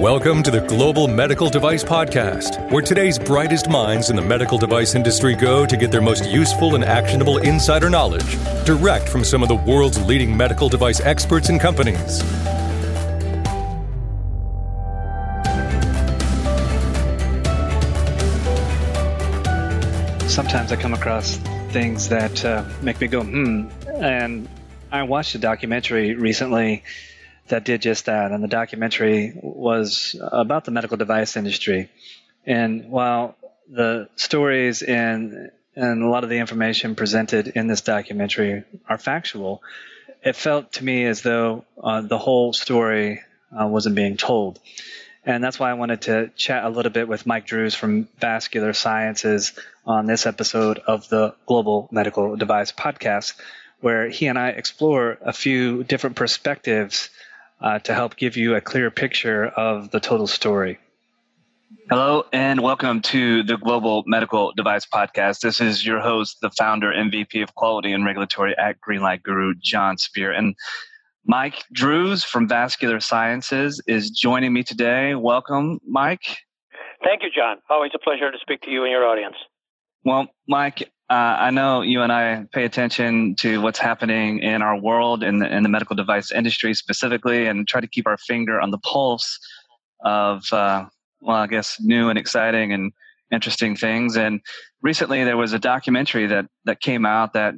Welcome to the Global Medical Device Podcast, where today's brightest minds in the medical device industry go to get their most useful and actionable insider knowledge direct from some of the world's leading medical device experts and companies. Sometimes I come across things that uh, make me go, hmm. And I watched a documentary recently that did just that. And the documentary was about the medical device industry. And while the stories and and a lot of the information presented in this documentary are factual, it felt to me as though uh, the whole story uh, wasn't being told. And that's why I wanted to chat a little bit with Mike Drues from Vascular Sciences on this episode of the Global Medical Device Podcast, where he and I explore a few different perspectives uh, to help give you a clear picture of the total story. Hello, and welcome to the Global Medical Device Podcast. This is your host, the founder and VP of Quality and Regulatory at Greenlight Guru, John Speer. And Mike Drues from Vascular Sciences is joining me today. Welcome, Mike. Thank you, John. Always a pleasure to speak to you and your audience. Well, Mike, uh, I know you and I pay attention to what's happening in our world in the, in the medical device industry specifically and try to keep our finger on the pulse of, uh, well, I guess new and exciting and interesting things. And recently there was a documentary that, that came out that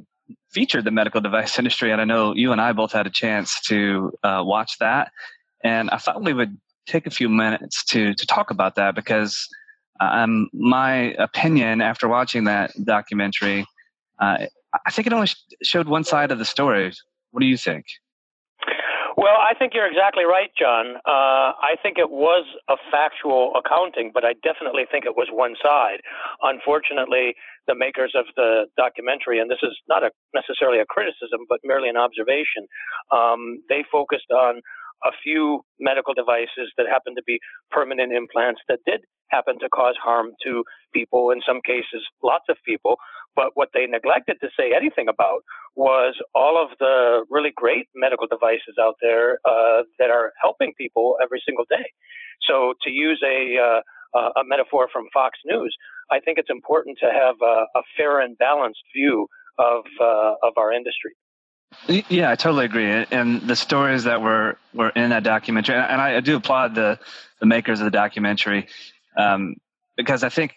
featured the medical device industry. And I know you and I both had a chance to uh, watch that. And I thought we would take a few minutes to, to talk about that because um, my opinion after watching that documentary, uh, I think it only showed one side of the story. What do you think? Well, I think you're exactly right, John. Uh, I think it was a factual accounting, but I definitely think it was one side. Unfortunately, the makers of the documentary, and this is not a, necessarily a criticism, but merely an observation, um, they focused on a few medical devices that happened to be permanent implants that did happen to cause harm to people, in some cases, lots of people. But what they neglected to say anything about was all of the really great medical devices out there uh, that are helping people every single day. So, to use a uh, a metaphor from Fox News, I think it's important to have a, a fair and balanced view of uh, of our industry. Yeah, I totally agree. And the stories that were were in that documentary, and I, do applaud the the makers of the documentary um, because I think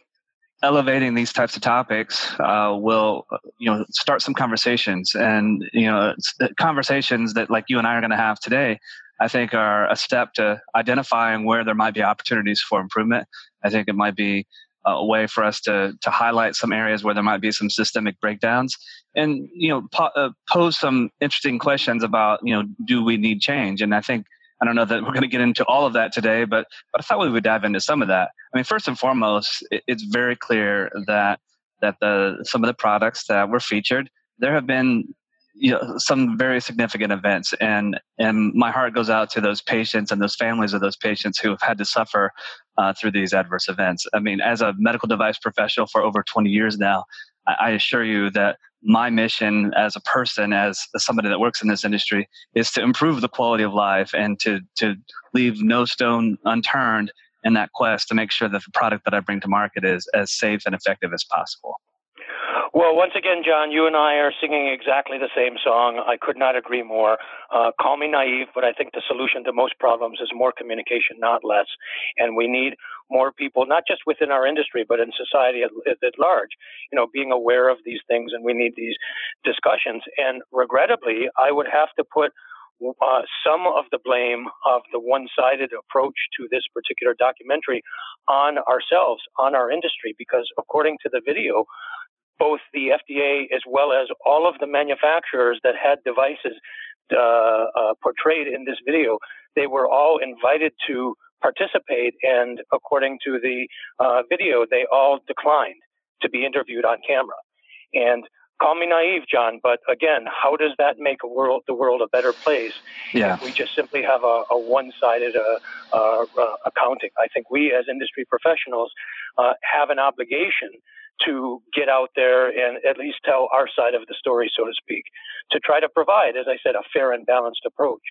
elevating these types of topics uh, will you know start some conversations, and you know conversations that like you and I are going to have today. I think are a step to identifying where there might be opportunities for improvement. I think it might be a way for us to to highlight some areas where there might be some systemic breakdowns. And you know po- uh, pose some interesting questions about you know do we need change? And i think i don't know that we're going to get into all of that today but but i thought we would dive into some of that. I mean first and foremost it, it's very clear that that the some of the products that were featured there have been you know some very significant events. And and my heart goes out to those patients and those families of those patients who have had to suffer uh, through these adverse events. I mean as a medical device professional for over 20 years now I, I assure you that my mission as a person as somebody that works in this industry is to improve the quality of life and to to leave no stone unturned in that quest to make sure that the product that i bring to market is as safe and effective as possible well, once again, John, you and I are singing exactly the same song. I could not agree more. Uh, call me naive, but I think the solution to most problems is more communication, not less. And we need more people, not just within our industry, but in society at, at large, you know, being aware of these things. And we need these discussions. And regrettably, I would have to put uh, some of the blame of the one sided approach to this particular documentary on ourselves, on our industry, because according to the video, both the FDA as well as all of the manufacturers that had devices uh, uh, portrayed in this video, they were all invited to participate. And according to the uh, video, they all declined to be interviewed on camera. And call me naive, John, but again, how does that make a world the world a better place? Yeah. If we just simply have a, a one-sided uh, uh, uh, accounting. I think we, as industry professionals, have an obligation to get out there and at least tell our side of the story, so to speak, to try to provide, as I said, a fair and balanced approach.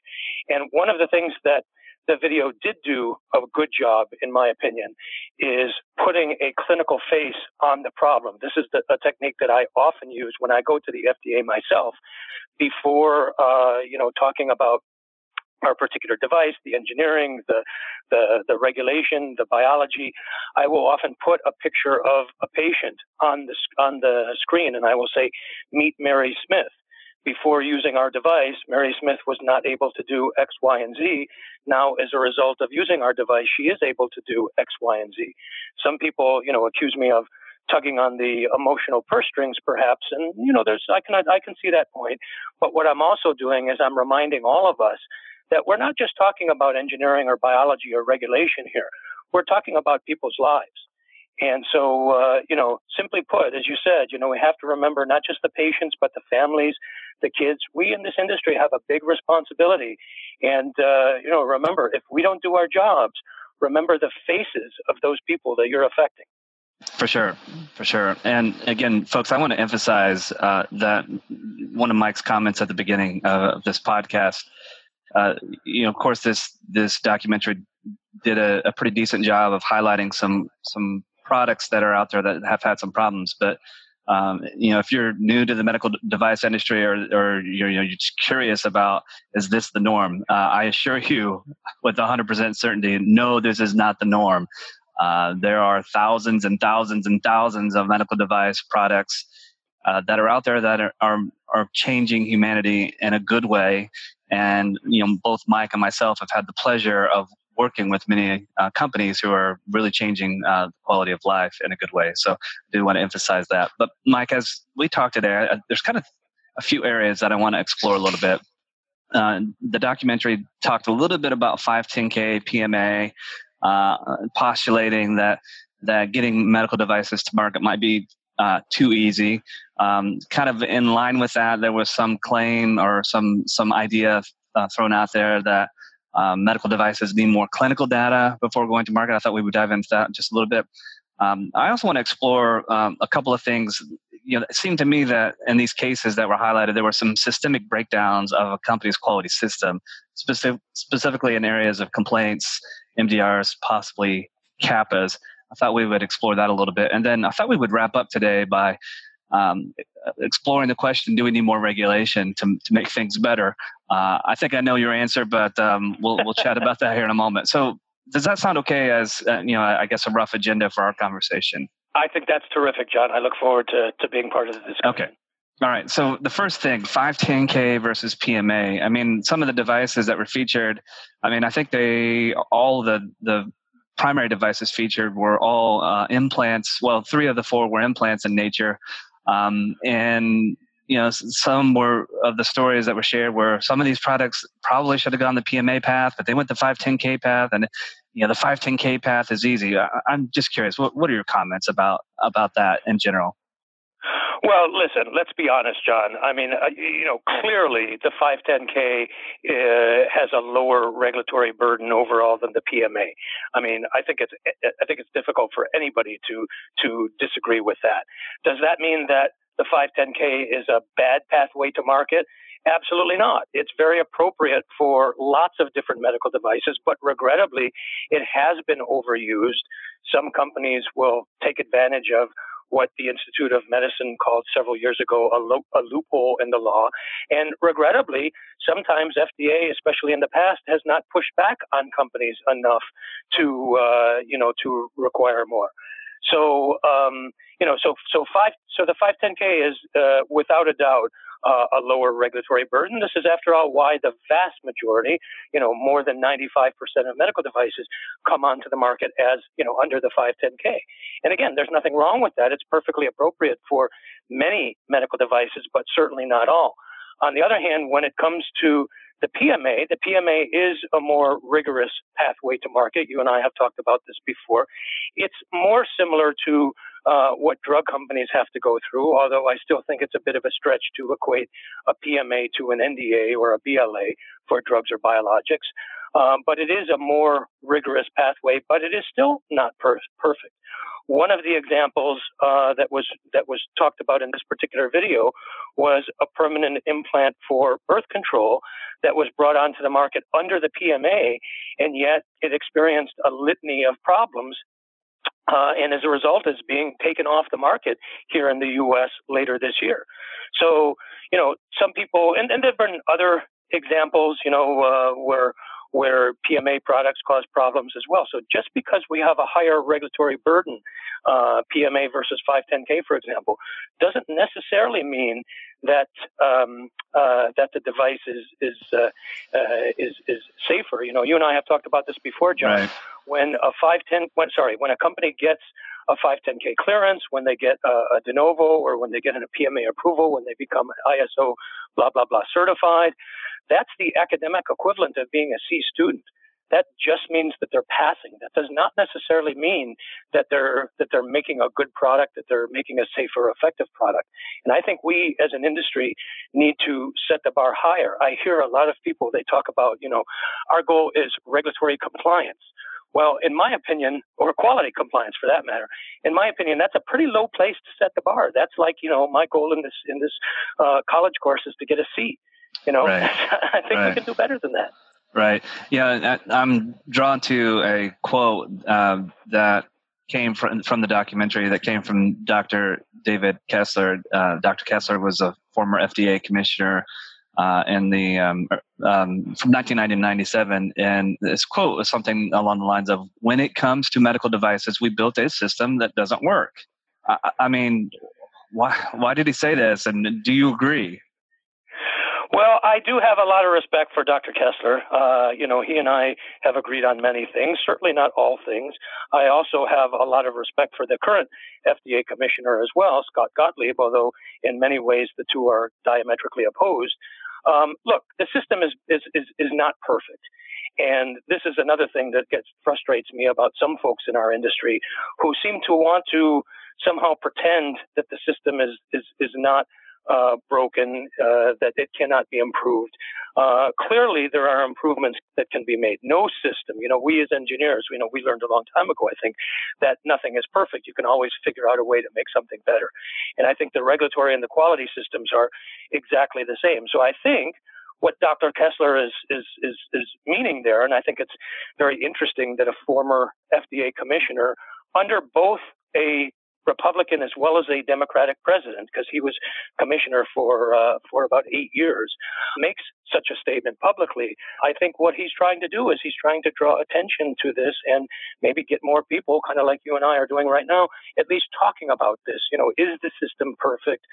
And one of the things that the video did do a good job, in my opinion, is putting a clinical face on the problem. This is the, a technique that I often use when I go to the FDA myself before, uh, you know, talking about our particular device, the engineering, the, the, the regulation, the biology. I will often put a picture of a patient on the, on the screen and I will say, meet Mary Smith before using our device, Mary Smith was not able to do X, Y, and Z. Now, as a result of using our device, she is able to do X, Y, and Z. Some people, you know, accuse me of tugging on the emotional purse strings, perhaps, and you know, there's I can I can see that point. But what I'm also doing is I'm reminding all of us that we're not just talking about engineering or biology or regulation here. We're talking about people's lives. And so, uh, you know, simply put, as you said, you know, we have to remember not just the patients, but the families, the kids. We in this industry have a big responsibility. And, uh, you know, remember, if we don't do our jobs, remember the faces of those people that you're affecting. For sure, for sure. And again, folks, I want to emphasize uh, that one of Mike's comments at the beginning of this podcast. Uh, you know, of course, this this documentary did a, a, pretty decent job of highlighting some some products that are out there that have had some problems. But um, you know, if you're new to the medical device industry or, or you're, you're just curious about is this the norm, uh, I assure you with 100% certainty, no, this is not the norm. Uh, there are thousands and thousands and thousands of medical device products uh, that are out there that are, are, are changing humanity in a good way. And you know, both Mike and myself have had the pleasure of working with many uh, companies who are really changing uh, the quality of life in a good way. So I do want to emphasize that. But Mike, as we talked today, there's kind of a few areas that I want to explore a little bit. Uh, the documentary talked a little bit about 510K PMA, uh, postulating that that getting medical devices to market might be uh, too easy. Um, kind of in line with that, there was some claim or some some idea thrown out there that um, medical devices need more clinical data before going to market. I thought we would dive into that just a little bit. Um, I also want to explore um, a couple of things. You know, it seemed to me that in these cases that were highlighted, there were some systemic breakdowns of a company's quality system, specific, specifically in areas of complaints, MDRs, possibly CAPAs. I thought we would explore that a little bit. And then I thought we would wrap up today by um, exploring the question: Do we need more regulation to to make things better? Uh, I think I know your answer, but um, we'll we'll chat about that here in a moment. So, does that sound okay? As uh, you know, I guess a rough agenda for our conversation. I think that's terrific, John. I look forward to to being part of the discussion. Okay. All right. So the first thing, 510K versus PMA. I mean, some of the devices that were featured, I mean, I think they all the the primary devices featured were all uh, implants. Well, three of the four were implants in nature. Um, and you know, some were of the stories that were shared where some of these products probably should have gone the PMA path, but they went the 510K path, and you know, the 510K path is easy. I, am just curious, what what are your comments about about that in general? Well, listen, let's be honest, John. I mean, uh, you know, clearly the 510K uh, has a lower regulatory burden overall than the PMA. I mean, I think it's I think it's difficult for anybody to to disagree with that. Does that mean that the 510K is a bad pathway to market? Absolutely not. It's very appropriate for lots of different medical devices, but regrettably, it has been overused. Some companies will take advantage of what the Institute of Medicine called several years ago a, lo- a loophole in the law. And regrettably, sometimes FDA, especially in the past, has not pushed back on companies enough to, uh, you know, to require more. So, um, you know, so so five, so the 510K is uh, without a doubt uh, a lower regulatory burden. This is, after all, why the vast majority, you know, more than 95% of medical devices come onto the market as, you know, under the 510K. And again, there's nothing wrong with that. It's perfectly appropriate for many medical devices, but certainly not all. On the other hand, when it comes to the PMA, the PMA is a more rigorous pathway to market. You and I have talked about this before. It's more similar to uh, what drug companies have to go through, although I still think it's a bit of a stretch to equate a PMA to an NDA or a BLA for drugs or biologics. Um, but it is a more rigorous pathway, but it is still not per- perfect. One of the examples uh, that was that was talked about in this particular video was a permanent implant for birth control that was brought onto the market under the PMA, and yet it experienced a litany of problems uh, and as a result is being taken off the market here in the U.S. later this year. So, you know, some people, and, and there have been other examples, you know, uh, where where PMA products cause problems as well. So just because we have a higher regulatory burden, uh, PMA versus 510K, for example, doesn't necessarily mean that um, uh, that the device is is uh, uh is is safer. You know, you and I have talked about this before, John. Right. When a 510, when, sorry, when a company gets a 510K clearance, when they get a, a de novo, or when they get a PMA approval, when they become ISO blah blah blah certified, that's the academic equivalent of being a C student that just means that they're passing. That does not necessarily mean that they're that they're making a good product, that they're making a safer, effective product. And I think we as an industry need to set the bar higher. I hear a lot of people they talk about, you know, our goal is regulatory compliance. Well, in my opinion, or quality compliance for that matter, in my opinion, that's a pretty low place to set the bar. That's like, you know, my goal in this in this uh, college course is to get a C. You know, right. I think right. we can do better than that. Right. Yeah, I'm drawn to a quote uh, that came from from the documentary that came from Dr. David Kessler. Uh, Dr. Kessler was a former FDA commissioner uh, in the um, um, from 1990 to 97, and this quote was something along the lines of, "When it comes to medical devices, we built a system that doesn't work." I, I mean, why why did he say this? And do you agree? Well, I do have a lot of respect for Dr. Kessler. Uh, you know, he and I have agreed on many things, certainly not all things. I also have a lot of respect for the current FDA commissioner as well, Scott Gottlieb, although in many ways the two are diametrically opposed. Um, look, the system is, is, is, is not perfect. And this is another thing that gets frustrates me about some folks in our industry who seem to want to somehow pretend that the system is, is, is not uh, broken, uh, that it cannot be improved. Uh, clearly, there are improvements that can be made. No system, you know, we as engineers, you know, we learned a long time ago, I think, that nothing is perfect. You can always figure out a way to make something better. And I think the regulatory and the quality systems are exactly the same. So I think what Dr. Kessler is, is, is, is meaning there, and I think it's very interesting that a former FDA commissioner under both a Republican as well as a Democratic president, because he was commissioner for uh, for about eight years, makes such a statement publicly. I think what he's trying to do is he's trying to draw attention to this and maybe get more people, kind of like you and I are doing right now, at least talking about this. You know, is the system perfect?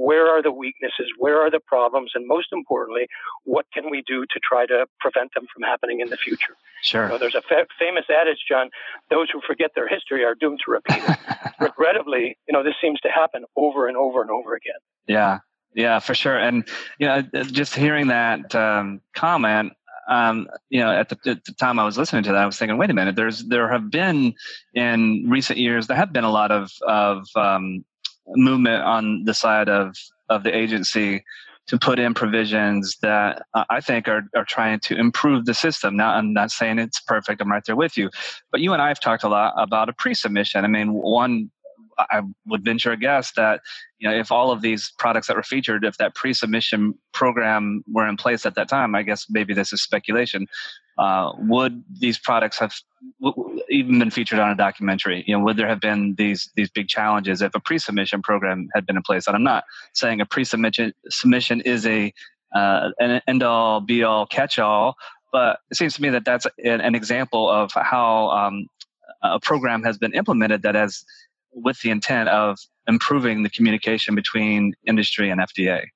Where are the weaknesses, where are the problems, and most importantly, what can we do to try to prevent them from happening in the future? Sure. There's a fa- famous adage, John: those who forget their history are doomed to repeat it. Regrettably, you know, this seems to happen over and over and over again. Yeah, yeah, for sure. And you know, just hearing that um, comment, um, you know, at the, at the, time I was listening to that, I was thinking, wait a minute, there's there have been in recent years there have been a lot of of um, movement on the side of of the agency to put in provisions that uh, I think are, are trying to improve the system. Now, I'm not saying it's perfect. I'm right there with you. But you and I have talked a lot about a pre-submission. I mean, one I would venture a guess that you know if all of these products that were featured, if that pre-submission program were in place at that time, I guess maybe this is speculation. Uh, would these products have even been featured on a documentary? You know, would there have been these these big challenges if a pre-submission program had been in place? And I'm not saying a pre-submission submission is a uh, an end all be all catch all, but it seems to me that that's an, an example of how um, a program has been implemented that has with the intent of improving the communication between industry and FDA?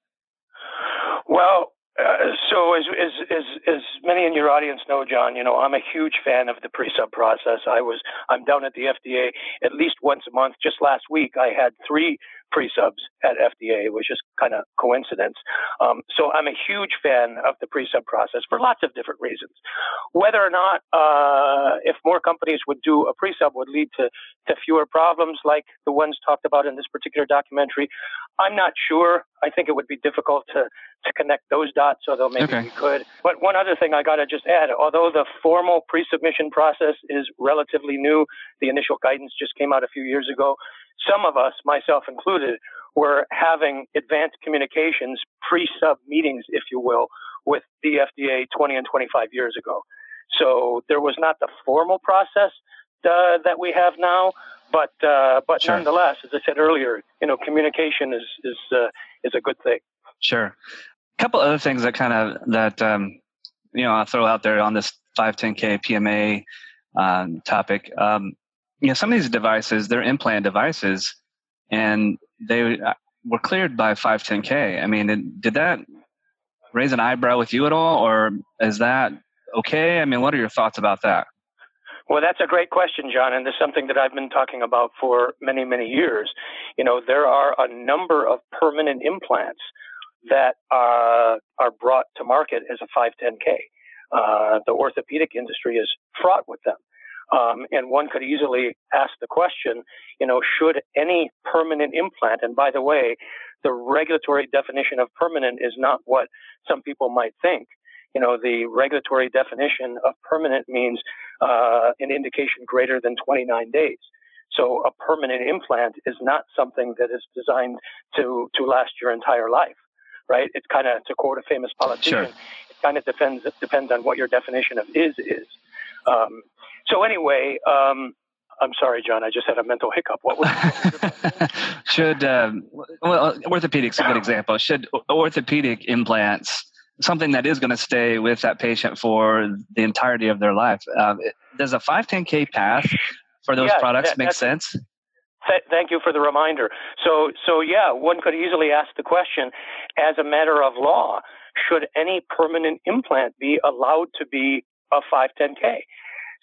Well, uh, so as, as, as as many in your audience know, John, you know I'm a huge fan of the pre-sub process. I was I'm down at the FDA at least once a month. Just last week, I had three pre-subs at FDA. It was just kind of coincidence. Um, so I'm a huge fan of the pre-sub process for lots of different reasons. Whether or not uh, if more companies would do a pre-sub would lead to, to fewer problems like the ones talked about in this particular documentary, I'm not sure. I think it would be difficult to, to connect those dots, although maybe okay. we could. But one other thing I got to just add, although the formal pre-submission process is relatively new, the initial guidance just came out a few years ago. Some of us, myself included, were having advanced communications pre-sub meetings, if you will, with the FDA 20 and 25 years ago. So there was not the formal process uh, that we have now, but uh, but sure. nonetheless, as I said earlier, you know, communication is is uh, is a good thing. Sure. A couple other things that kind of that um, you know I'll throw out there on this 510k PMA um, topic. Um, you know, some of these devices, they're implant devices, and they uh, were cleared by 510K. I mean, did that raise an eyebrow with you at all, or is that okay? I mean, what are your thoughts about that? Well, that's a great question, John, and it's something that I've been talking about for many, many years. You know, there are a number of permanent implants that uh, are brought to market as a 510K. Uh, the orthopedic industry is fraught with them. Um, and one could easily ask the question, you know, should any permanent implant, and by the way, the regulatory definition of permanent is not what some people might think. You know, the regulatory definition of permanent means uh, an indication greater than 29 days. So a permanent implant is not something that is designed to, to last your entire life, right? It's kind of, to quote a famous politician, sure. it kind of depends, depends on what your definition of is is. Um, so anyway, um, I'm sorry, John. I just had a mental hiccup. What was? should um, well, orthopedics a good example. Should orthopedic implants something that is going to stay with that patient for the entirety of their life? Um, does a 510k path for those yeah, products that, make sense? Th- thank you for the reminder. So, so yeah, one could easily ask the question, as a matter of law, should any permanent implant be allowed to be a 510k?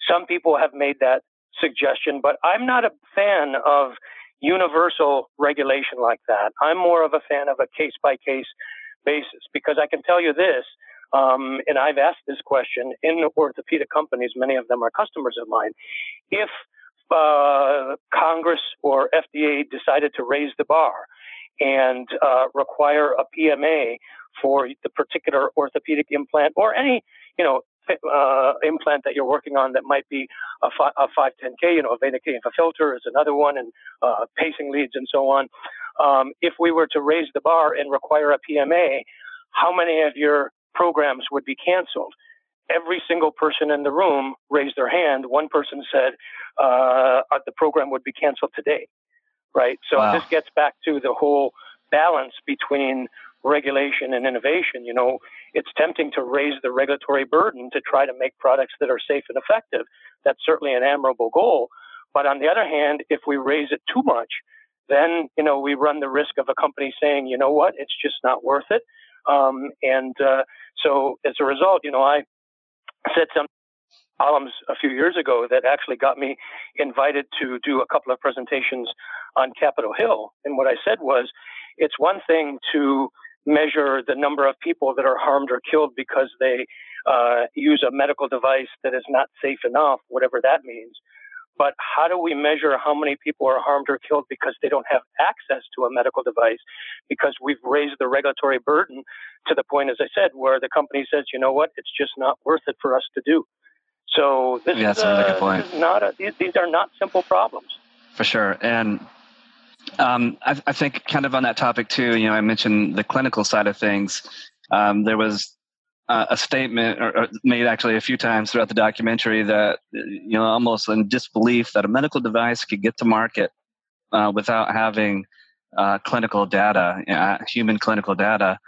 Some people have made that suggestion, but I'm not a fan of universal regulation like that. I'm more of a fan of a case by case basis because I can tell you this, um, and I've asked this question in orthopedic companies, many of them are customers of mine. If uh, Congress or FDA decided to raise the bar and uh, require a PMA for the particular orthopedic implant or any, you know, uh, implant that you're working on that might be a, fi- a 510K, you know, a vena cava filter is another one, and uh, pacing leads and so on. Um, if we were to raise the bar and require a PMA, how many of your programs would be canceled? Every single person in the room raised their hand. One person said uh, the program would be canceled today, right? So wow. this gets back to the whole balance between regulation and innovation. You know, it's tempting to raise the regulatory burden to try to make products that are safe and effective. That's certainly an admirable goal. But on the other hand, if we raise it too much, then you know we run the risk of a company saying, you know what, it's just not worth it. Um, and uh, so as a result, you know, I said some columns a few years ago that actually got me invited to do a couple of presentations on Capitol Hill. And what I said was, it's one thing to measure the number of people that are harmed or killed because they uh, use a medical device that is not safe enough, whatever that means. But how do we measure how many people are harmed or killed because they don't have access to a medical device? Because we've raised the regulatory burden to the point, as I said, where the company says, you know what, it's just not worth it for us to do. So this, yeah, is, uh, this is not a, these, these are not simple problems. For sure. And um, I, I, think kind of on that topic too, you know, I mentioned the clinical side of things. Um, there was uh, a statement or, or made actually a few times throughout the documentary that, you know, almost in disbelief that a medical device could get to market uh, without having uh, clinical data, human clinical data.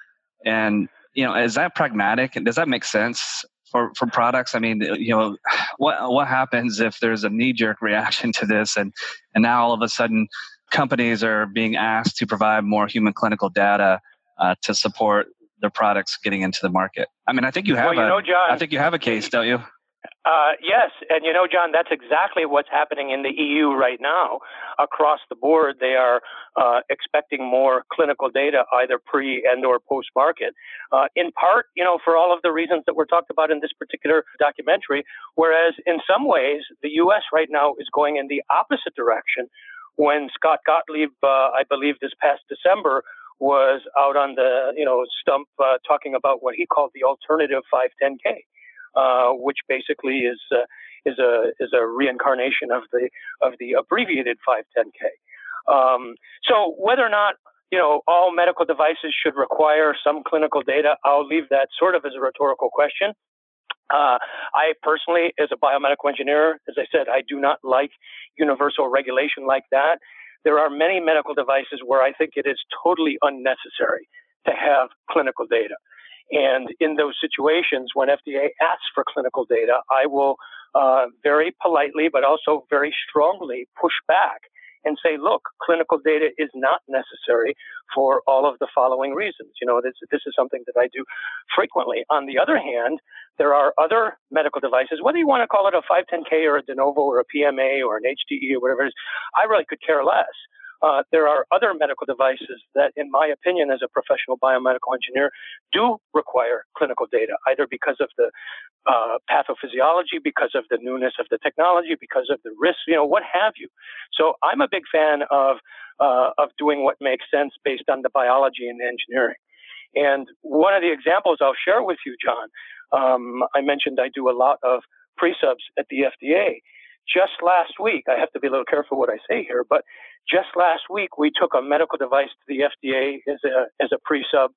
And, you know, is that pragmatic and does that make sense? For, for products, I mean, you know, what what happens if there's a knee jerk reaction to this, and and now all of a sudden companies are being asked to provide more human clinical data uh, to support their products getting into the market. I mean, I think you have well, you a, know, John, I think you have a case, don't you? Uh, yes, and you know, John, that's exactly what's happening in the EU right now. Across the board, they are uh, expecting more clinical data, either pre and or post market. Uh, in part, you know, for all of the reasons that were talked about in this particular documentary. Whereas in some ways, the U.S. right now is going in the opposite direction. When Scott Gottlieb, uh, I believe, this past December was out on the you know stump uh, talking about what he called the alternative 510k uh, which basically is uh, is a is a reincarnation of the of the abbreviated 510K. Um, so whether or not you know all medical devices should require some clinical data, I'll leave that sort of as a rhetorical question. Uh, I personally, as a biomedical engineer, as I said, I do not like universal regulation like that. There are many medical devices where I think it is totally unnecessary to have clinical data. And in those situations, when FDA asks for clinical data, I will uh, very politely, but also very strongly push back and say, look, clinical data is not necessary for all of the following reasons. You know, this, this is something that I do frequently. On the other hand, there are other medical devices, whether you want to call it a 510K or a de novo or a PMA or an HDE or whatever it is, I really could care less. Uh, there are other medical devices that, in my opinion, as a professional biomedical engineer, do require clinical data, either because of the uh, pathophysiology, because of the newness of the technology, because of the risk, you know, what have you. So I'm a big fan of uh, of doing what makes sense based on the biology and the engineering. And one of the examples I'll share with you, John, um, I mentioned I do a lot of pre-subs at the FDA. Just last week, I have to be a little careful what I say here, but just last week, we took a medical device to the FDA as a, as a pre-sub.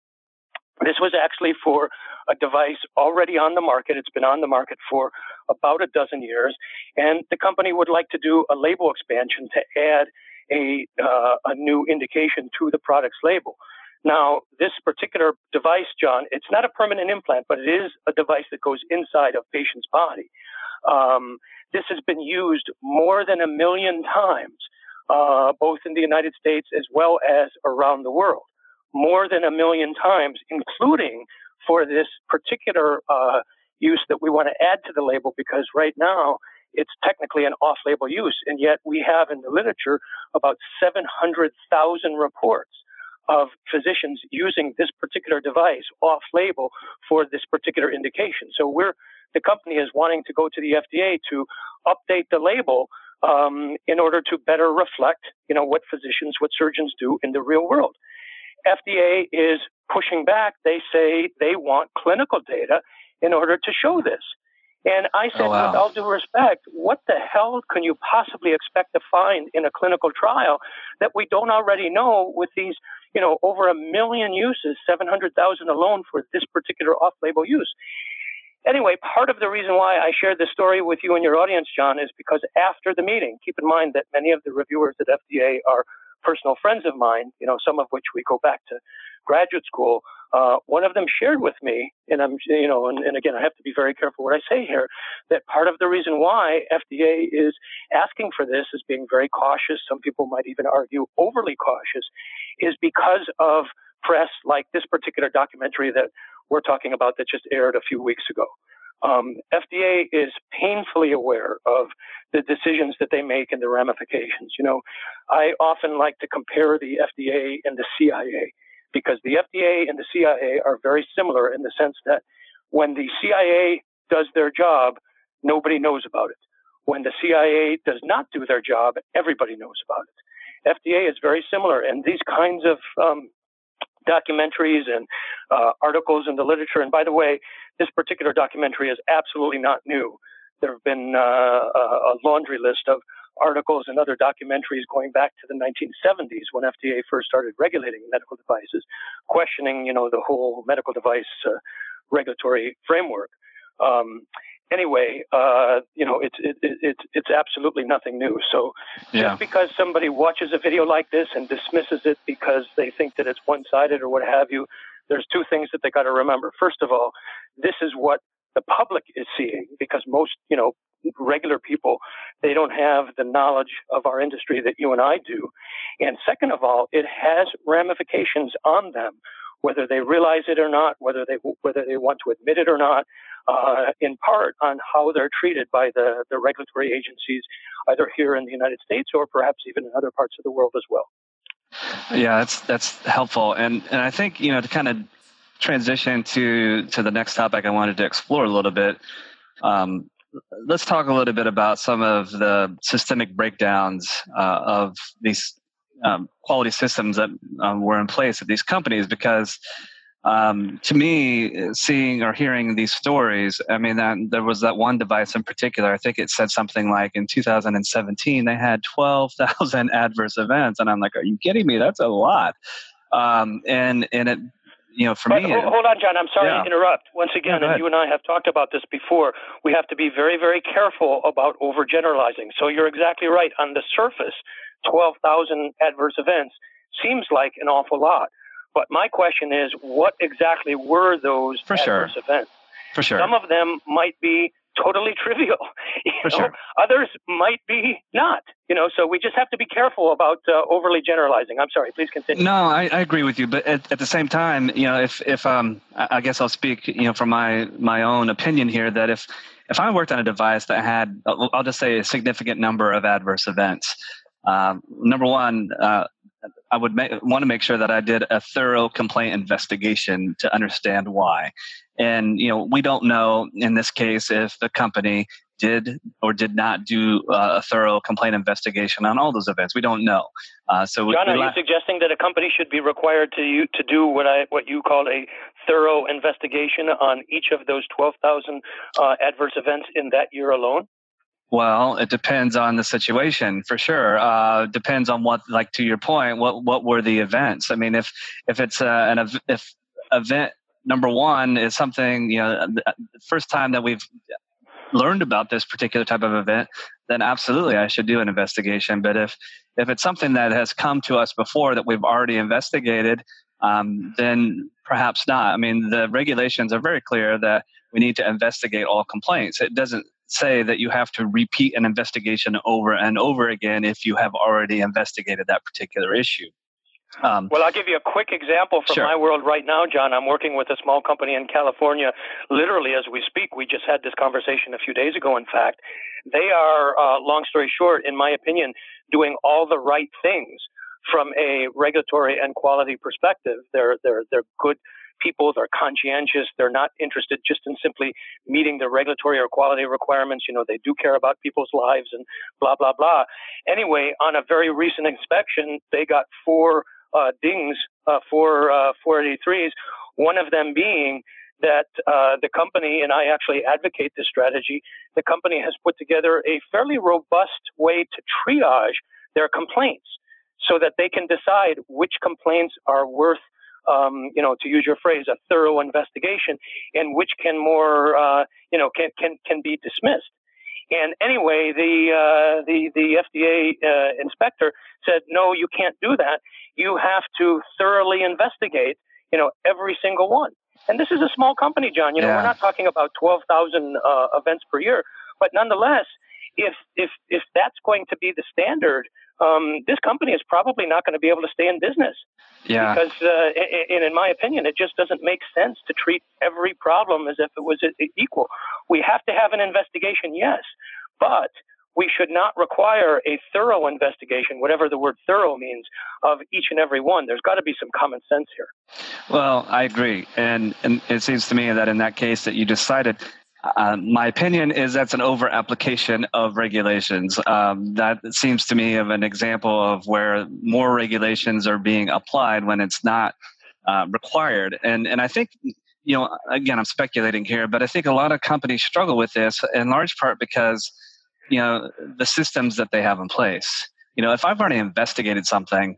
This was actually for a device already on the market. It's been on the market for about a dozen years. And the company would like to do a label expansion to add a, uh, a new indication to the product's label. Now, this particular device, John, it's not a permanent implant, but it is a device that goes inside a patient's body. Um, this has been used more than a million times uh, both in the United States as well as around the world, more than a million times, including for this particular uh, use that we want to add to the label because right now it's technically an off label use, and yet we have in the literature about 700,000 reports of physicians using this particular device off label for this particular indication. So we're the company is wanting to go to the FDA to update the label um, in order to better reflect, you know, what physicians, what surgeons do in the real world. FDA is pushing back. They say they want clinical data in order to show this. And I said, oh, wow. with all due respect, what the hell can you possibly expect to find in a clinical trial that we don't already know with these, you know, over a million uses, 700,000 alone for this particular off-label use? Anyway, part of the reason why I shared this story with you and your audience, John, is because after the meeting, keep in mind that many of the reviewers at FDA are personal friends of mine, you know, some of which we go back to graduate school. Uh, one of them shared with me, and I'm, you know, and, and, again, I have to be very careful what I say here, that part of the reason why FDA is asking for this is being very cautious. Some people might even argue overly cautious, is because of press like this particular documentary that we're talking about that just aired a few weeks ago. Um, FDA is painfully aware of the decisions that they make and the ramifications. You know, I often like to compare the FDA and the CIA because the FDA and the CIA are very similar in the sense that when the CIA does their job, nobody knows about it. When the CIA does not do their job, everybody knows about it. FDA is very similar, and these kinds of um, documentaries and uh, articles in the literature. And by the way, this particular documentary is absolutely not new. There have been uh, a laundry list of articles and other documentaries going back to the 1970s when FDA first started regulating medical devices, questioning, you know, the whole medical device uh, regulatory framework. Um, anyway, uh, you know, it's it, it, it's it's absolutely nothing new. So yeah. just because somebody watches a video like this and dismisses it because they think that it's one-sided or what have you, there's two things that they got to remember. First of all, this is what the public is seeing because most, you know, regular people they don't have the knowledge of our industry that you and I do. And second of all, it has ramifications on them whether they realize it or not, whether they whether they want to admit it or not, uh, in part on how they're treated by the, the regulatory agencies, either here in the United States or perhaps even in other parts of the world as well. Yeah, that's that's helpful, and and I think you know to kind of transition to to the next topic I wanted to explore a little bit. Um, let's talk a little bit about some of the systemic breakdowns uh, of these um, quality systems that um, were in place at these companies because um, to me, seeing or hearing these stories, I mean, that, there was that one device in particular. I think it said something like in 2017 they had 12,000 adverse events, and I'm like, "Are you kidding me? That's a lot." Um, and and it, you know, for but me, hold on, John. I'm sorry yeah. to interrupt. Once again, and you and I have talked about this before. We have to be very, very careful about overgeneralizing. So you're exactly right. On the surface, 12,000 adverse events seems like an awful lot. But my question is, what exactly were those For adverse sure. events? for sure, Some of them might be totally trivial. You know? sure. Others might be not. You know, so we just have to be careful about uh, overly generalizing. I'm sorry. Please continue. No, I, I agree with you, but at, at the same time, you know, if if um, I guess I'll speak, you know, from my my own opinion here that if if I worked on a device that had, I'll I'll just say a significant number of adverse events. Um, number one, uh, I would ma- want to make sure that I did a thorough complaint investigation to understand why. And you know, we don't know in this case if the company did or did not do uh, a thorough complaint investigation on all those events. We don't know. Uh, so John, we are you la- suggesting that a company should be required to you, to do what I what you call a thorough investigation on each of those 12,000 uh, adverse events in that year alone? Well, it depends on the situation for sure. Uh, depends on what, like to your point, what what were the events? I mean, if if it's uh, an ev- if event number one is something you know the first time that we've learned about this particular type of event, then absolutely I should do an investigation. But if if it's something that has come to us before that we've already investigated, um, then perhaps not. I mean, the regulations are very clear that we need to investigate all complaints. It doesn't say that you have to repeat an investigation over and over again if you have already investigated that particular issue. Um, Well, I'll give you a quick example from Sure. my world right now, John. I'm working with a small company in California, literally as we speak. We just had this conversation a few days ago, in fact. They are, uh, long story short, in my opinion, doing all the right things from a regulatory and quality perspective. They're, they're, they're good people. They're conscientious. They're not interested just in simply meeting the regulatory or quality requirements. You know, they do care about people's lives and blah, blah, blah. Anyway, on a very recent inspection, they got four uh, dings, uh, four uh, 483s, one of them being that uh, the company, and I actually advocate this strategy, the company has put together a fairly robust way to triage their complaints so that they can decide which complaints are worth um, you know, to use your phrase, a thorough investigation, and which can more, uh, you know, can can can be dismissed. And anyway, the uh, the the FDA uh, inspector said, no, you can't do that. You have to thoroughly investigate, you know, every single one. And this is a small company, John. You know, Yeah. we're not talking about twelve thousand uh, events per year, but nonetheless, if if if that's going to be the standard, um, this company is probably not going to be able to stay in business yeah. because, uh, and in my opinion, it just doesn't make sense to treat every problem as if it was e- equal. We have to have an investigation, yes, but we should not require a thorough investigation, whatever the word thorough means, of each and every one. There's got to be some common sense here. Well, I agree, and and it seems to me that in that case that you just cited, uh, my opinion is that's an over application of regulations. Um, that seems to me of an example of where more regulations are being applied when it's not uh, required, and and I think. You know, again, I'm speculating here, but I think a lot of companies struggle with this in large part because, you know, the systems that they have in place. You know, if I've already investigated something,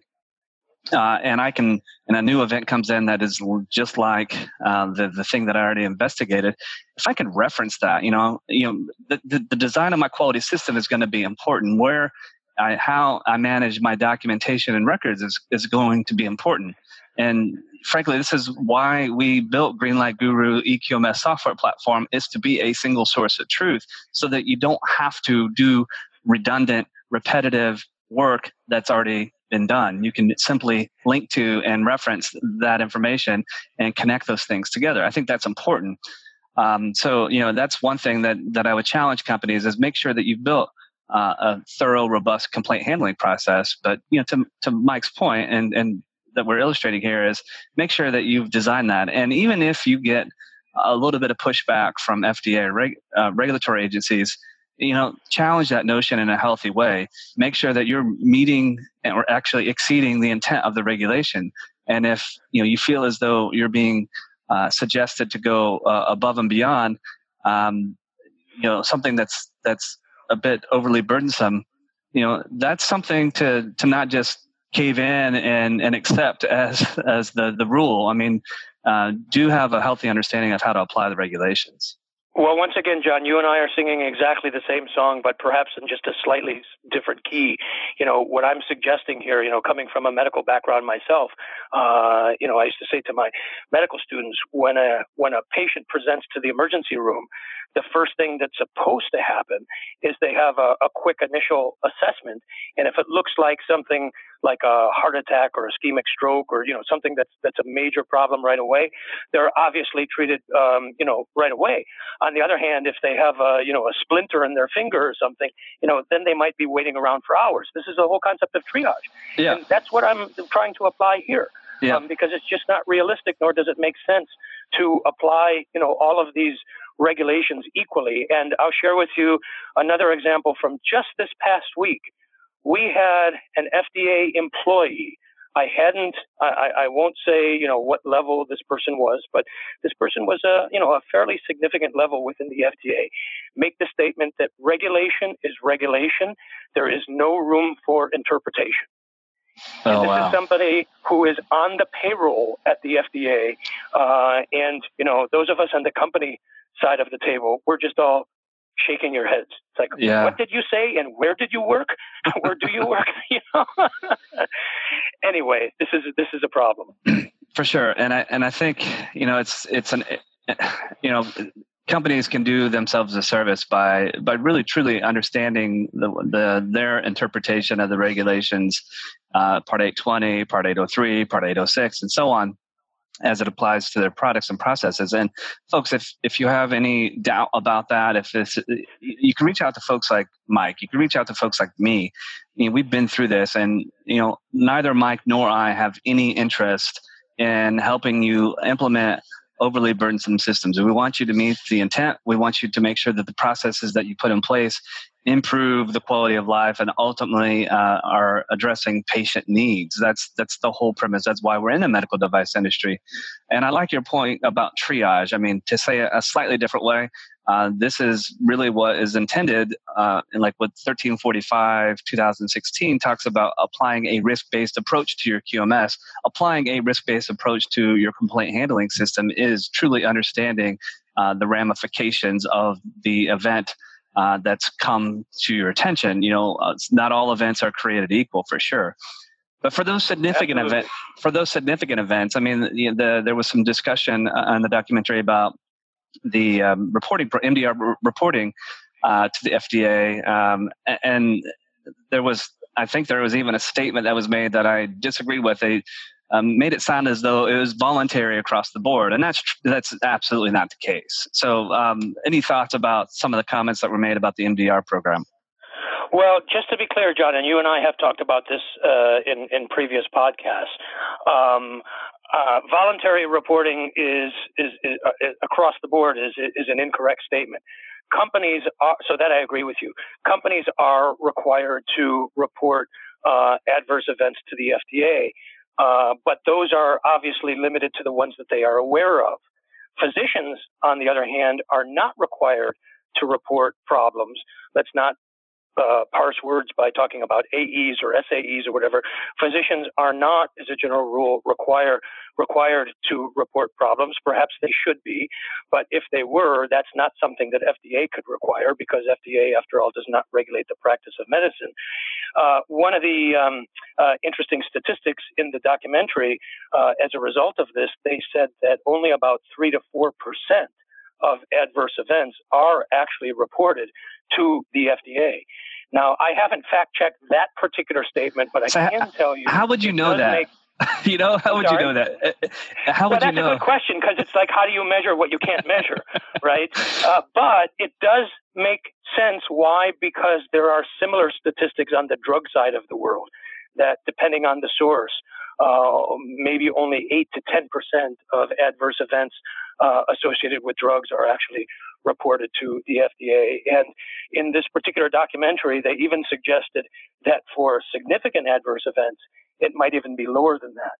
uh, and I can, and a new event comes in that is just like uh, the the thing that I already investigated. If I can reference that, you know, you know, the, the, the design of my quality system is going to be important. Where I, how I manage my documentation and records is is going to be important. And frankly, this is why we built Greenlight Guru EQMS software platform is to be a single source of truth, so that you don't have to do redundant, repetitive work that's already been done. You can simply link to and reference that information and connect those things together. I think that's important. Um, so, you know, that's one thing that, that I would challenge companies is make sure that you've built uh, a thorough, robust complaint handling process. But, you know, to, to Mike's point and, and that we're illustrating here is make sure that you've designed that. And even if you get a little bit of pushback from FDA reg, uh, regulatory agencies, you know, challenge that notion in a healthy way. Make sure that you're meeting or actually exceeding the intent of the regulation. And if you know you feel as though you're being uh, suggested to go uh, above and beyond, um, you know, something that's that's a bit overly burdensome, you know, that's something to to not just cave in and and accept as as the the rule. I mean, uh, do have a healthy understanding of how to apply the regulations. Well, once again, John, you and I are singing exactly the same song, but perhaps in just a slightly different key. You know, what I'm suggesting here, you know, coming from a medical background myself, uh, you know, I used to say to my medical students, when a when a patient presents to the emergency room, the first thing that's supposed to happen is they have a, a quick initial assessment. And if it looks like something like a heart attack or ischemic stroke or, you know, something that's, that's a major problem right away, they're obviously treated, um, you know, right away. On the other hand, if they have a, you know, a splinter in their finger or something, you know, then they might be waiting around for hours. This is the whole concept of triage. Yeah. And that's what I'm trying to apply here. Yeah. Um, because it's just not realistic, nor does it make sense to apply, you know, all of these regulations equally. And I'll share with you another example from just this past week. We had an FDA employee. I hadn't, I, I won't say, you know, what level this person was, but this person was a, you know, a fairly significant level within the FDA. Make the statement that regulation is regulation. There is no room for interpretation. Oh, and this wow. is somebody who is on the payroll at the FDA. Uh, and, you know, those of us on the company side of the table, we're just all shaking your heads. It's like, Yeah. what did you say? And where did you work? where do you work? you know. anyway, this is this is a problem. for sure and i and i think you know it's it's an you know companies can do themselves a service by by really truly understanding the, the their interpretation of the regulations uh, part 820 part 803 part 806 and so on as it applies to their products and processes. And folks if if you have any doubt about that if this you can reach out to folks like mike. You can reach out to folks like me. You know, we've been through this and you know neither mike nor i have any interest in helping you implement overly burdensome systems. We want you to meet the intent. We want you to make sure that the processes that you put in place improve the quality of life and ultimately uh, are addressing patient needs. That's that's the whole premise. That's why we're in the medical device industry. And I like your point about triage. I mean, to say it a slightly different way, uh, this is really what is intended, uh, and like what 1345 2016 talks about applying a risk based approach to your QMS. Applying a risk based approach to your complaint handling system is truly understanding uh, the ramifications of the event. Uh, that's come to your attention. You know, uh, not all events are created equal for sure. But for those significant event, for those significant events, I mean, the, the, there was some discussion on the documentary about the um, reporting, MDR re- reporting uh, to the FDA, um, and there was, I think, there was even a statement that was made that I disagree with. They um, made it sound as though it was voluntary across the board, and that's that's absolutely not the case. So, um, any thoughts about some of the comments that were made about the MDR program? Well, just to be clear, John, and you and I have talked about this uh, in in previous podcasts. Um, uh, voluntary reporting is is, is uh, across the board is is an incorrect statement. Companies are so that I agree with you. Companies are required to report uh, adverse events to the FDA, uh, but those are obviously limited to the ones that they are aware of. Physicians, on the other hand, are not required to report problems. Let's not uh, parse words by talking about AEs or SAEs or whatever. Physicians are not, as a general rule, require required to report problems. Perhaps they should be, but if they were, that's not something that FDA could require because FDA, after all, does not regulate the practice of medicine. Uh, one of the um, uh, interesting statistics in the documentary, uh, as a result of this, they said that only about three to four percent of adverse events are actually reported to the FDA. Now, I haven't fact checked that particular statement, but I so can tell you. How would you know that? Make, you know, how would Sorry? you know that? Uh, uh, how would well, you know? That's a good question because it's like, how do you measure what you can't measure, right? Uh, but it does make sense. Why? Because there are similar statistics on the drug side of the world that, depending on the source, uh, maybe only 8 to 10 percent of adverse events uh, associated with drugs are actually reported to the FDA. And in this particular documentary, they even suggested that for significant adverse events, it might even be lower than that.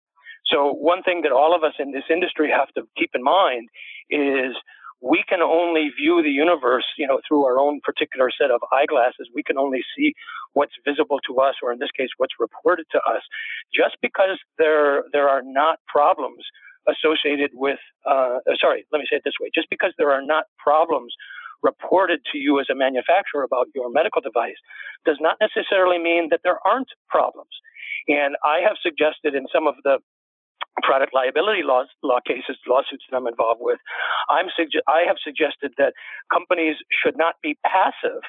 So one thing that all of us in this industry have to keep in mind is we can only view the universe, you know, through our own particular set of eyeglasses. We can only see what's visible to us, or in this case, what's reported to us. Just because there there are not problems associated with, uh, sorry, let me say it this way: just because there are not problems reported to you as a manufacturer about your medical device does not necessarily mean that there aren't problems. And I have suggested in some of the product liability laws, law cases, lawsuits that I'm involved with, I'm suge- I have suggested that companies should not be passive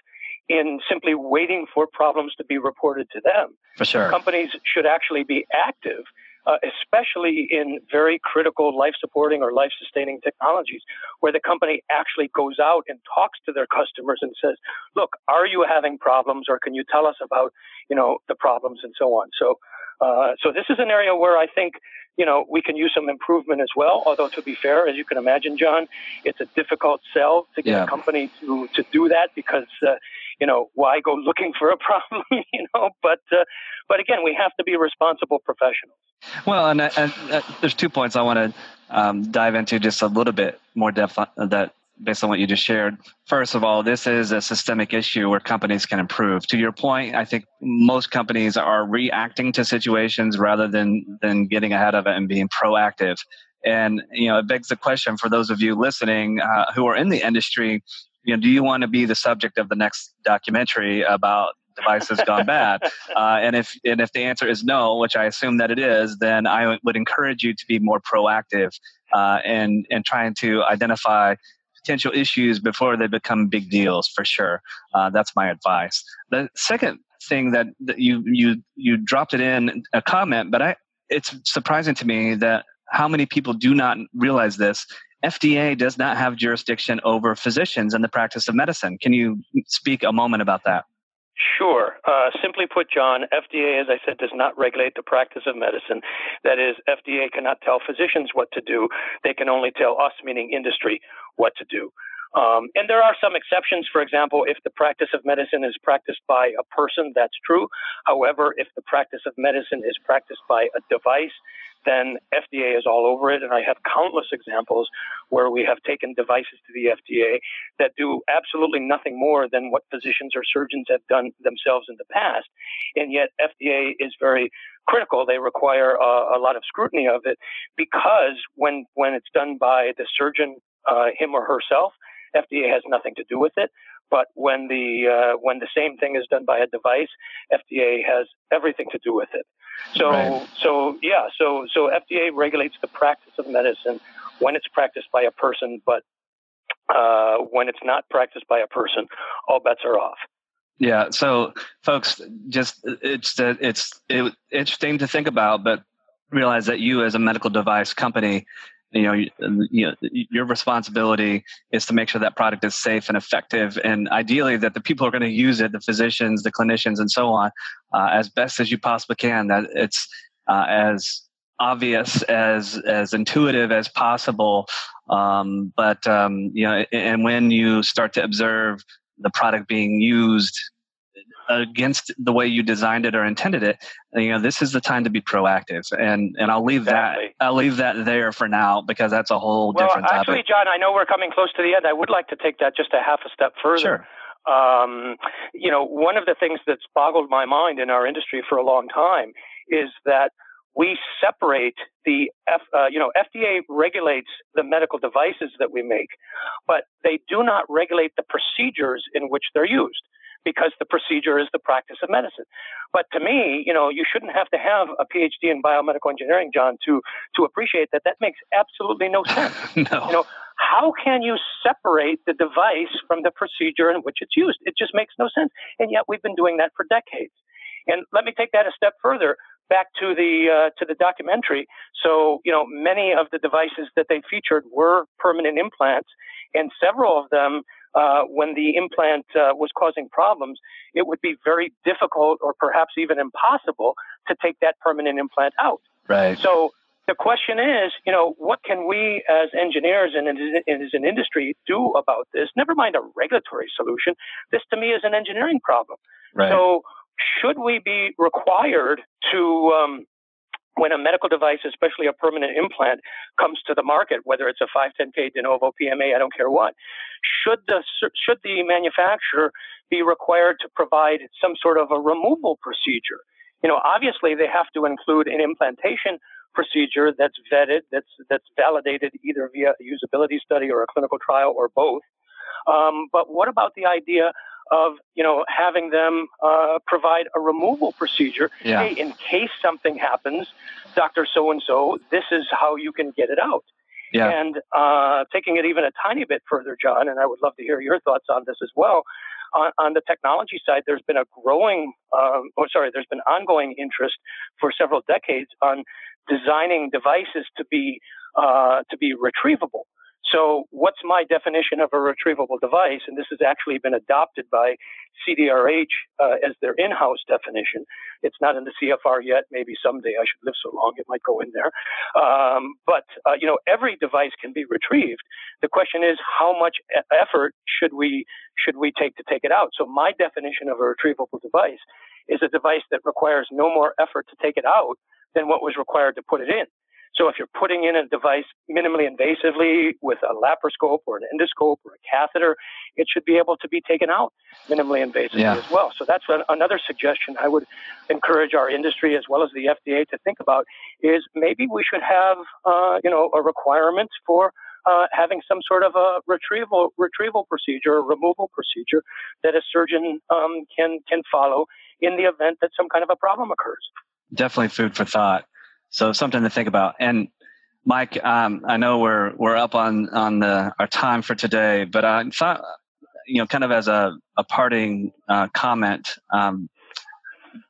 in simply waiting for problems to be reported to them. For sure. Companies should actually be active, uh, especially in very critical life supporting or life sustaining technologies, where the company actually goes out and talks to their customers and says, look, are you having problems or can you tell us about, you know, the problems and so on? So, uh, so this is an area where I think you know, we can use some improvement as well. Although to be fair, as you can imagine, John, it's a difficult sell to get yeah. a company to to do that because uh, you know why go looking for a problem, you know. But uh, but again, we have to be responsible professionals. Well, and, and uh, there's two points I want to um, dive into just a little bit more depth that based on what you just shared. First of all, this is a systemic issue where companies can improve. To your point, I think most companies are reacting to situations rather than than getting ahead of it and being proactive. And you know, it begs the question for those of you listening uh, who are in the industry. You know, do you want to be the subject of the next documentary about devices gone bad? Uh, and if and if the answer is no, which I assume that it is, then I would encourage you to be more proactive uh, and and trying to identify potential issues before they become big deals for sure. Uh, that's my advice. The second thing that, that you you you dropped it in a comment, but I it's surprising to me that how many people do not realize this. FDA does not have jurisdiction over physicians in the practice of medicine. Can you speak a moment about that? Sure. Uh, simply put, John, FDA, as I said, does not regulate the practice of medicine. That is, FDA cannot tell physicians what to do. They can only tell us, meaning industry, what to do. Um, and there are some exceptions. For example, if the practice of medicine is practiced by a person, that's true. However, if the practice of medicine is practiced by a device, then FDA is all over it. And I have countless examples where we have taken devices to the FDA that do absolutely nothing more than what physicians or surgeons have done themselves in the past. And yet FDA is very critical. They require a, a lot of scrutiny of it because when, when it's done by the surgeon, uh, him or herself, FDA has nothing to do with it. But when the uh, when the same thing is done by a device, FDA has everything to do with it. So right. so yeah, so so FDA regulates the practice of medicine when it's practiced by a person, but uh, when it's not practiced by a person, all bets are off. Yeah. So, folks, just it's it's it, interesting to think about, but realize that you, as a medical device company, you know, you, you know, your responsibility is to make sure that product is safe and effective, and ideally that the people who are going to use it, the physicians, the clinicians, and so on, uh, as best as you possibly can. That it's uh, as obvious as as intuitive as possible. Um, but um, you know, and when you start to observe the product being used against the way you designed it or intended it, you know, this is the time to be proactive. And and I'll leave exactly. that I'll leave that there for now because that's a whole well, different topic. Actually, John, I know we're coming close to the end. I would like to take that just a half a step further. Sure. Um, you know, one of the things that's boggled my mind in our industry for a long time is that we separate the F, uh, you know FDA regulates the medical devices that we make, but they do not regulate the procedures in which they're used. Because the procedure is the practice of medicine. But to me, you know, you shouldn't have to have a PhD in biomedical engineering, John, to to appreciate that. That makes absolutely no sense. no. You know, how can you separate the device from the procedure in which it's used? It just makes no sense. And yet we've been doing that for decades. And let me take that a step further back to the uh, to the documentary. So you know, many of the devices that they featured were permanent implants, and several of them, uh, when the implant uh, was causing problems, it would be very difficult or perhaps even impossible to take that permanent implant out. Right. So the question is, you know, what can we as engineers and as an industry do about this? Never mind a regulatory solution. This to me is an engineering problem. Right. So should we be required to, um, when a medical device, especially a permanent implant, comes to the market, whether it's a 510k de novo PMA, I don't care what, should the should the manufacturer be required to provide some sort of a removal procedure? You know, obviously they have to include an implantation procedure that's vetted, that's that's validated either via a usability study or a clinical trial or both. Um, but what about the idea of you know having them uh, provide a removal procedure? Yeah. Hey, in case something happens, Doctor So and So, this is how you can get it out. Yeah. And uh, taking it even a tiny bit further, John, and I would love to hear your thoughts on this as well. On, on the technology side, there's been a growing, um, or sorry, there's been ongoing interest for several decades on designing devices to be uh, to be retrievable. So, what's my definition of a retrievable device? And this has actually been adopted by CDRH uh, as their in-house definition. It's not in the CFR yet. Maybe someday I should live so long it might go in there. Um, but uh, you know, every device can be retrieved. The question is, how much effort should we should we take to take it out? So, my definition of a retrievable device is a device that requires no more effort to take it out than what was required to put it in. So if you're putting in a device minimally invasively with a laparoscope or an endoscope or a catheter, it should be able to be taken out minimally invasively Yeah. as well. So that's an, another suggestion I would encourage our industry as well as the FDA to think about is maybe we should have, uh, you know, a requirement for uh, having some sort of a retrieval retrieval procedure, a removal procedure that a surgeon um, can can follow in the event that some kind of a problem occurs. definitely food for thought. So something to think about. And Mike, um, I know we're we're up on on the our time for today, but I thought, you know, kind of as a a parting uh, comment, um,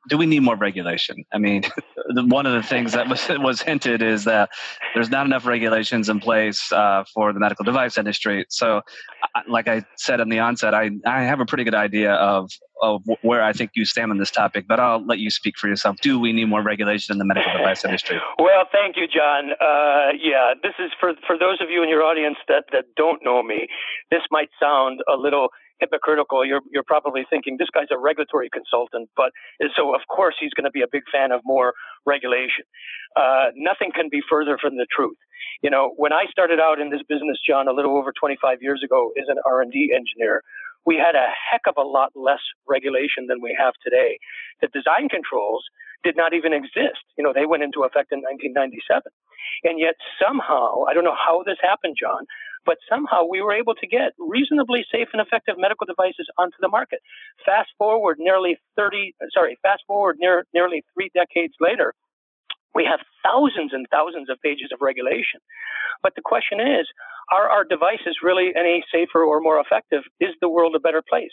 do we need more regulation? I mean, one of the things that was was hinted is that there's not enough regulations in place uh, for the medical device industry. So, like I said in the onset, I I have a pretty good idea of of where I think you stand on this topic, but I'll let you speak for yourself. Do we need more regulation in the medical device industry? Well, thank you, John. Uh, yeah, this is for for those of you in your audience that that don't know me. This might sound a little hypocritical. You're you're probably thinking this guy's a regulatory consultant, but so of course he's going to be a big fan of more regulation. Uh, nothing can be further from the truth. You know, when I started out in this business, John, a little over 25 years ago, as an R&D engineer, we had a heck of a lot less regulation than we have today. The design controls did not even exist. You know, they went into effect in 1997. And yet somehow, I don't know how this happened, John, but somehow we were able to get reasonably safe and effective medical devices onto the market. Fast forward nearly 30, sorry, fast forward near, nearly three decades later, we have thousands and thousands of pages of regulation. But the question is, are our devices really any safer or more effective? Is the world a better place?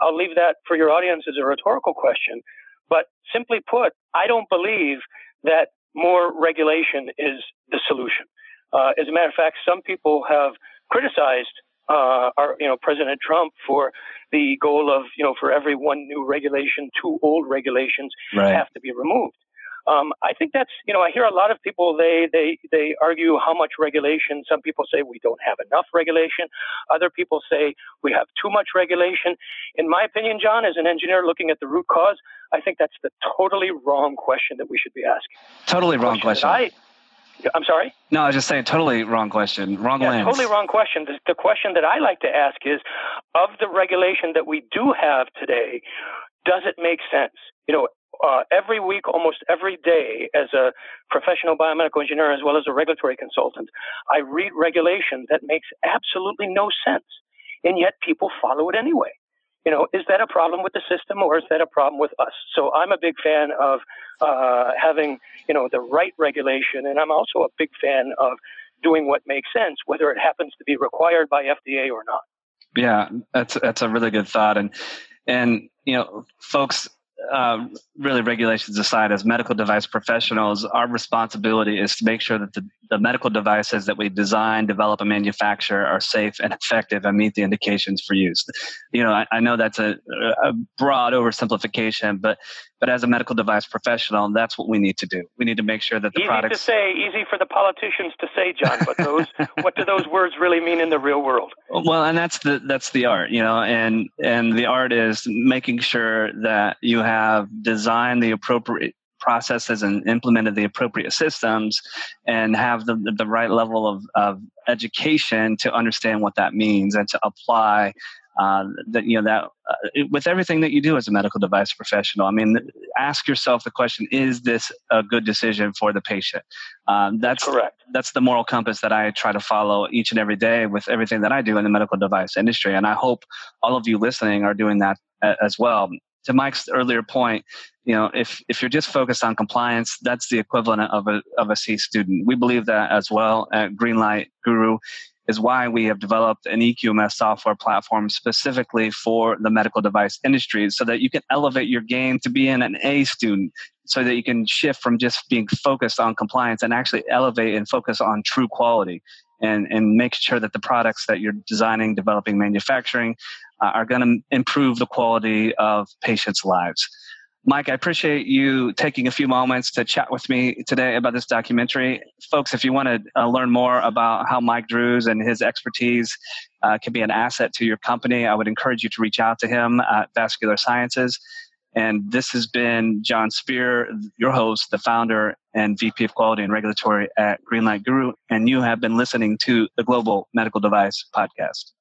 I'll leave that for your audience as a rhetorical question. But simply put, I don't believe that more regulation is the solution. Uh, as a matter of fact, some people have criticized uh, our, you know, President Trump for the goal of, you know, for every one new regulation, two old regulations Right. have to be removed. Um, I think that's, you know, I hear a lot of people, they, they, they argue how much regulation. Some people say we don't have enough regulation. Other people say we have too much regulation. In my opinion, John, as an engineer looking at the root cause, I think that's the totally wrong question that we should be asking. Totally wrong question. that I, I'm sorry? No, I was just saying, totally wrong question. Wrong Yeah, lens. totally wrong question. The, the question that I like to ask is, of the regulation that we do have today, does it make sense? You know, uh, every week, almost every day, as a professional biomedical engineer as well as a regulatory consultant, I read regulation that makes absolutely no sense, and yet people follow it anyway. you know, is that a problem with the system or is that a problem with us? So I'm a big fan of uh, having, you know, the right regulation, and I'm also a big fan of doing what makes sense, whether it happens to be required by FDA or not. Yeah, that's that's a really good thought, and and you know, folks uh, really regulations aside, as medical device professionals, our responsibility is to make sure that the, the medical devices that we design, develop, and manufacture are safe and effective and meet the indications for use. You know, I, I know that's a, a, broad oversimplification, but but as a medical device professional, that's what we need to do. We need to make sure that the easy products. Easy to say, easy for the politicians to say, John. But those, what do those words really mean in the real world? Well, and that's the that's the art, you know, and and the art is making sure that you have designed the appropriate processes and implemented the appropriate systems and have the, the right level of, of education to understand what that means and to apply uh, that you know that uh, with everything that you do as a medical device professional. I mean, ask yourself the question: Is this a good decision for the patient? Um, that's correct. That's the moral compass that I try to follow each and every day with everything that I do in the medical device industry, and I hope all of you listening are doing that uh, as well. To Mike's earlier point, you know, if if you're just focused on compliance, that's the equivalent of a of a C student. We believe that as well at Greenlight Guru is why we have developed an EQMS software platform specifically for the medical device industry so that you can elevate your game to being an A student so that you can shift from just being focused on compliance and actually elevate and focus on true quality and, and make sure that the products that you're designing, developing, manufacturing uh, are going to improve the quality of patients' lives. Mike, I appreciate you taking a few moments to chat with me today about this documentary. Folks, if you want to uh, learn more about how Mike Drues and his expertise uh, can be an asset to your company, I would encourage you to reach out to him at Vascular Sciences. And this has been John Speer, your host, the founder and VP of Quality and Regulatory at Greenlight Guru. And you have been listening to the Global Medical Device Podcast.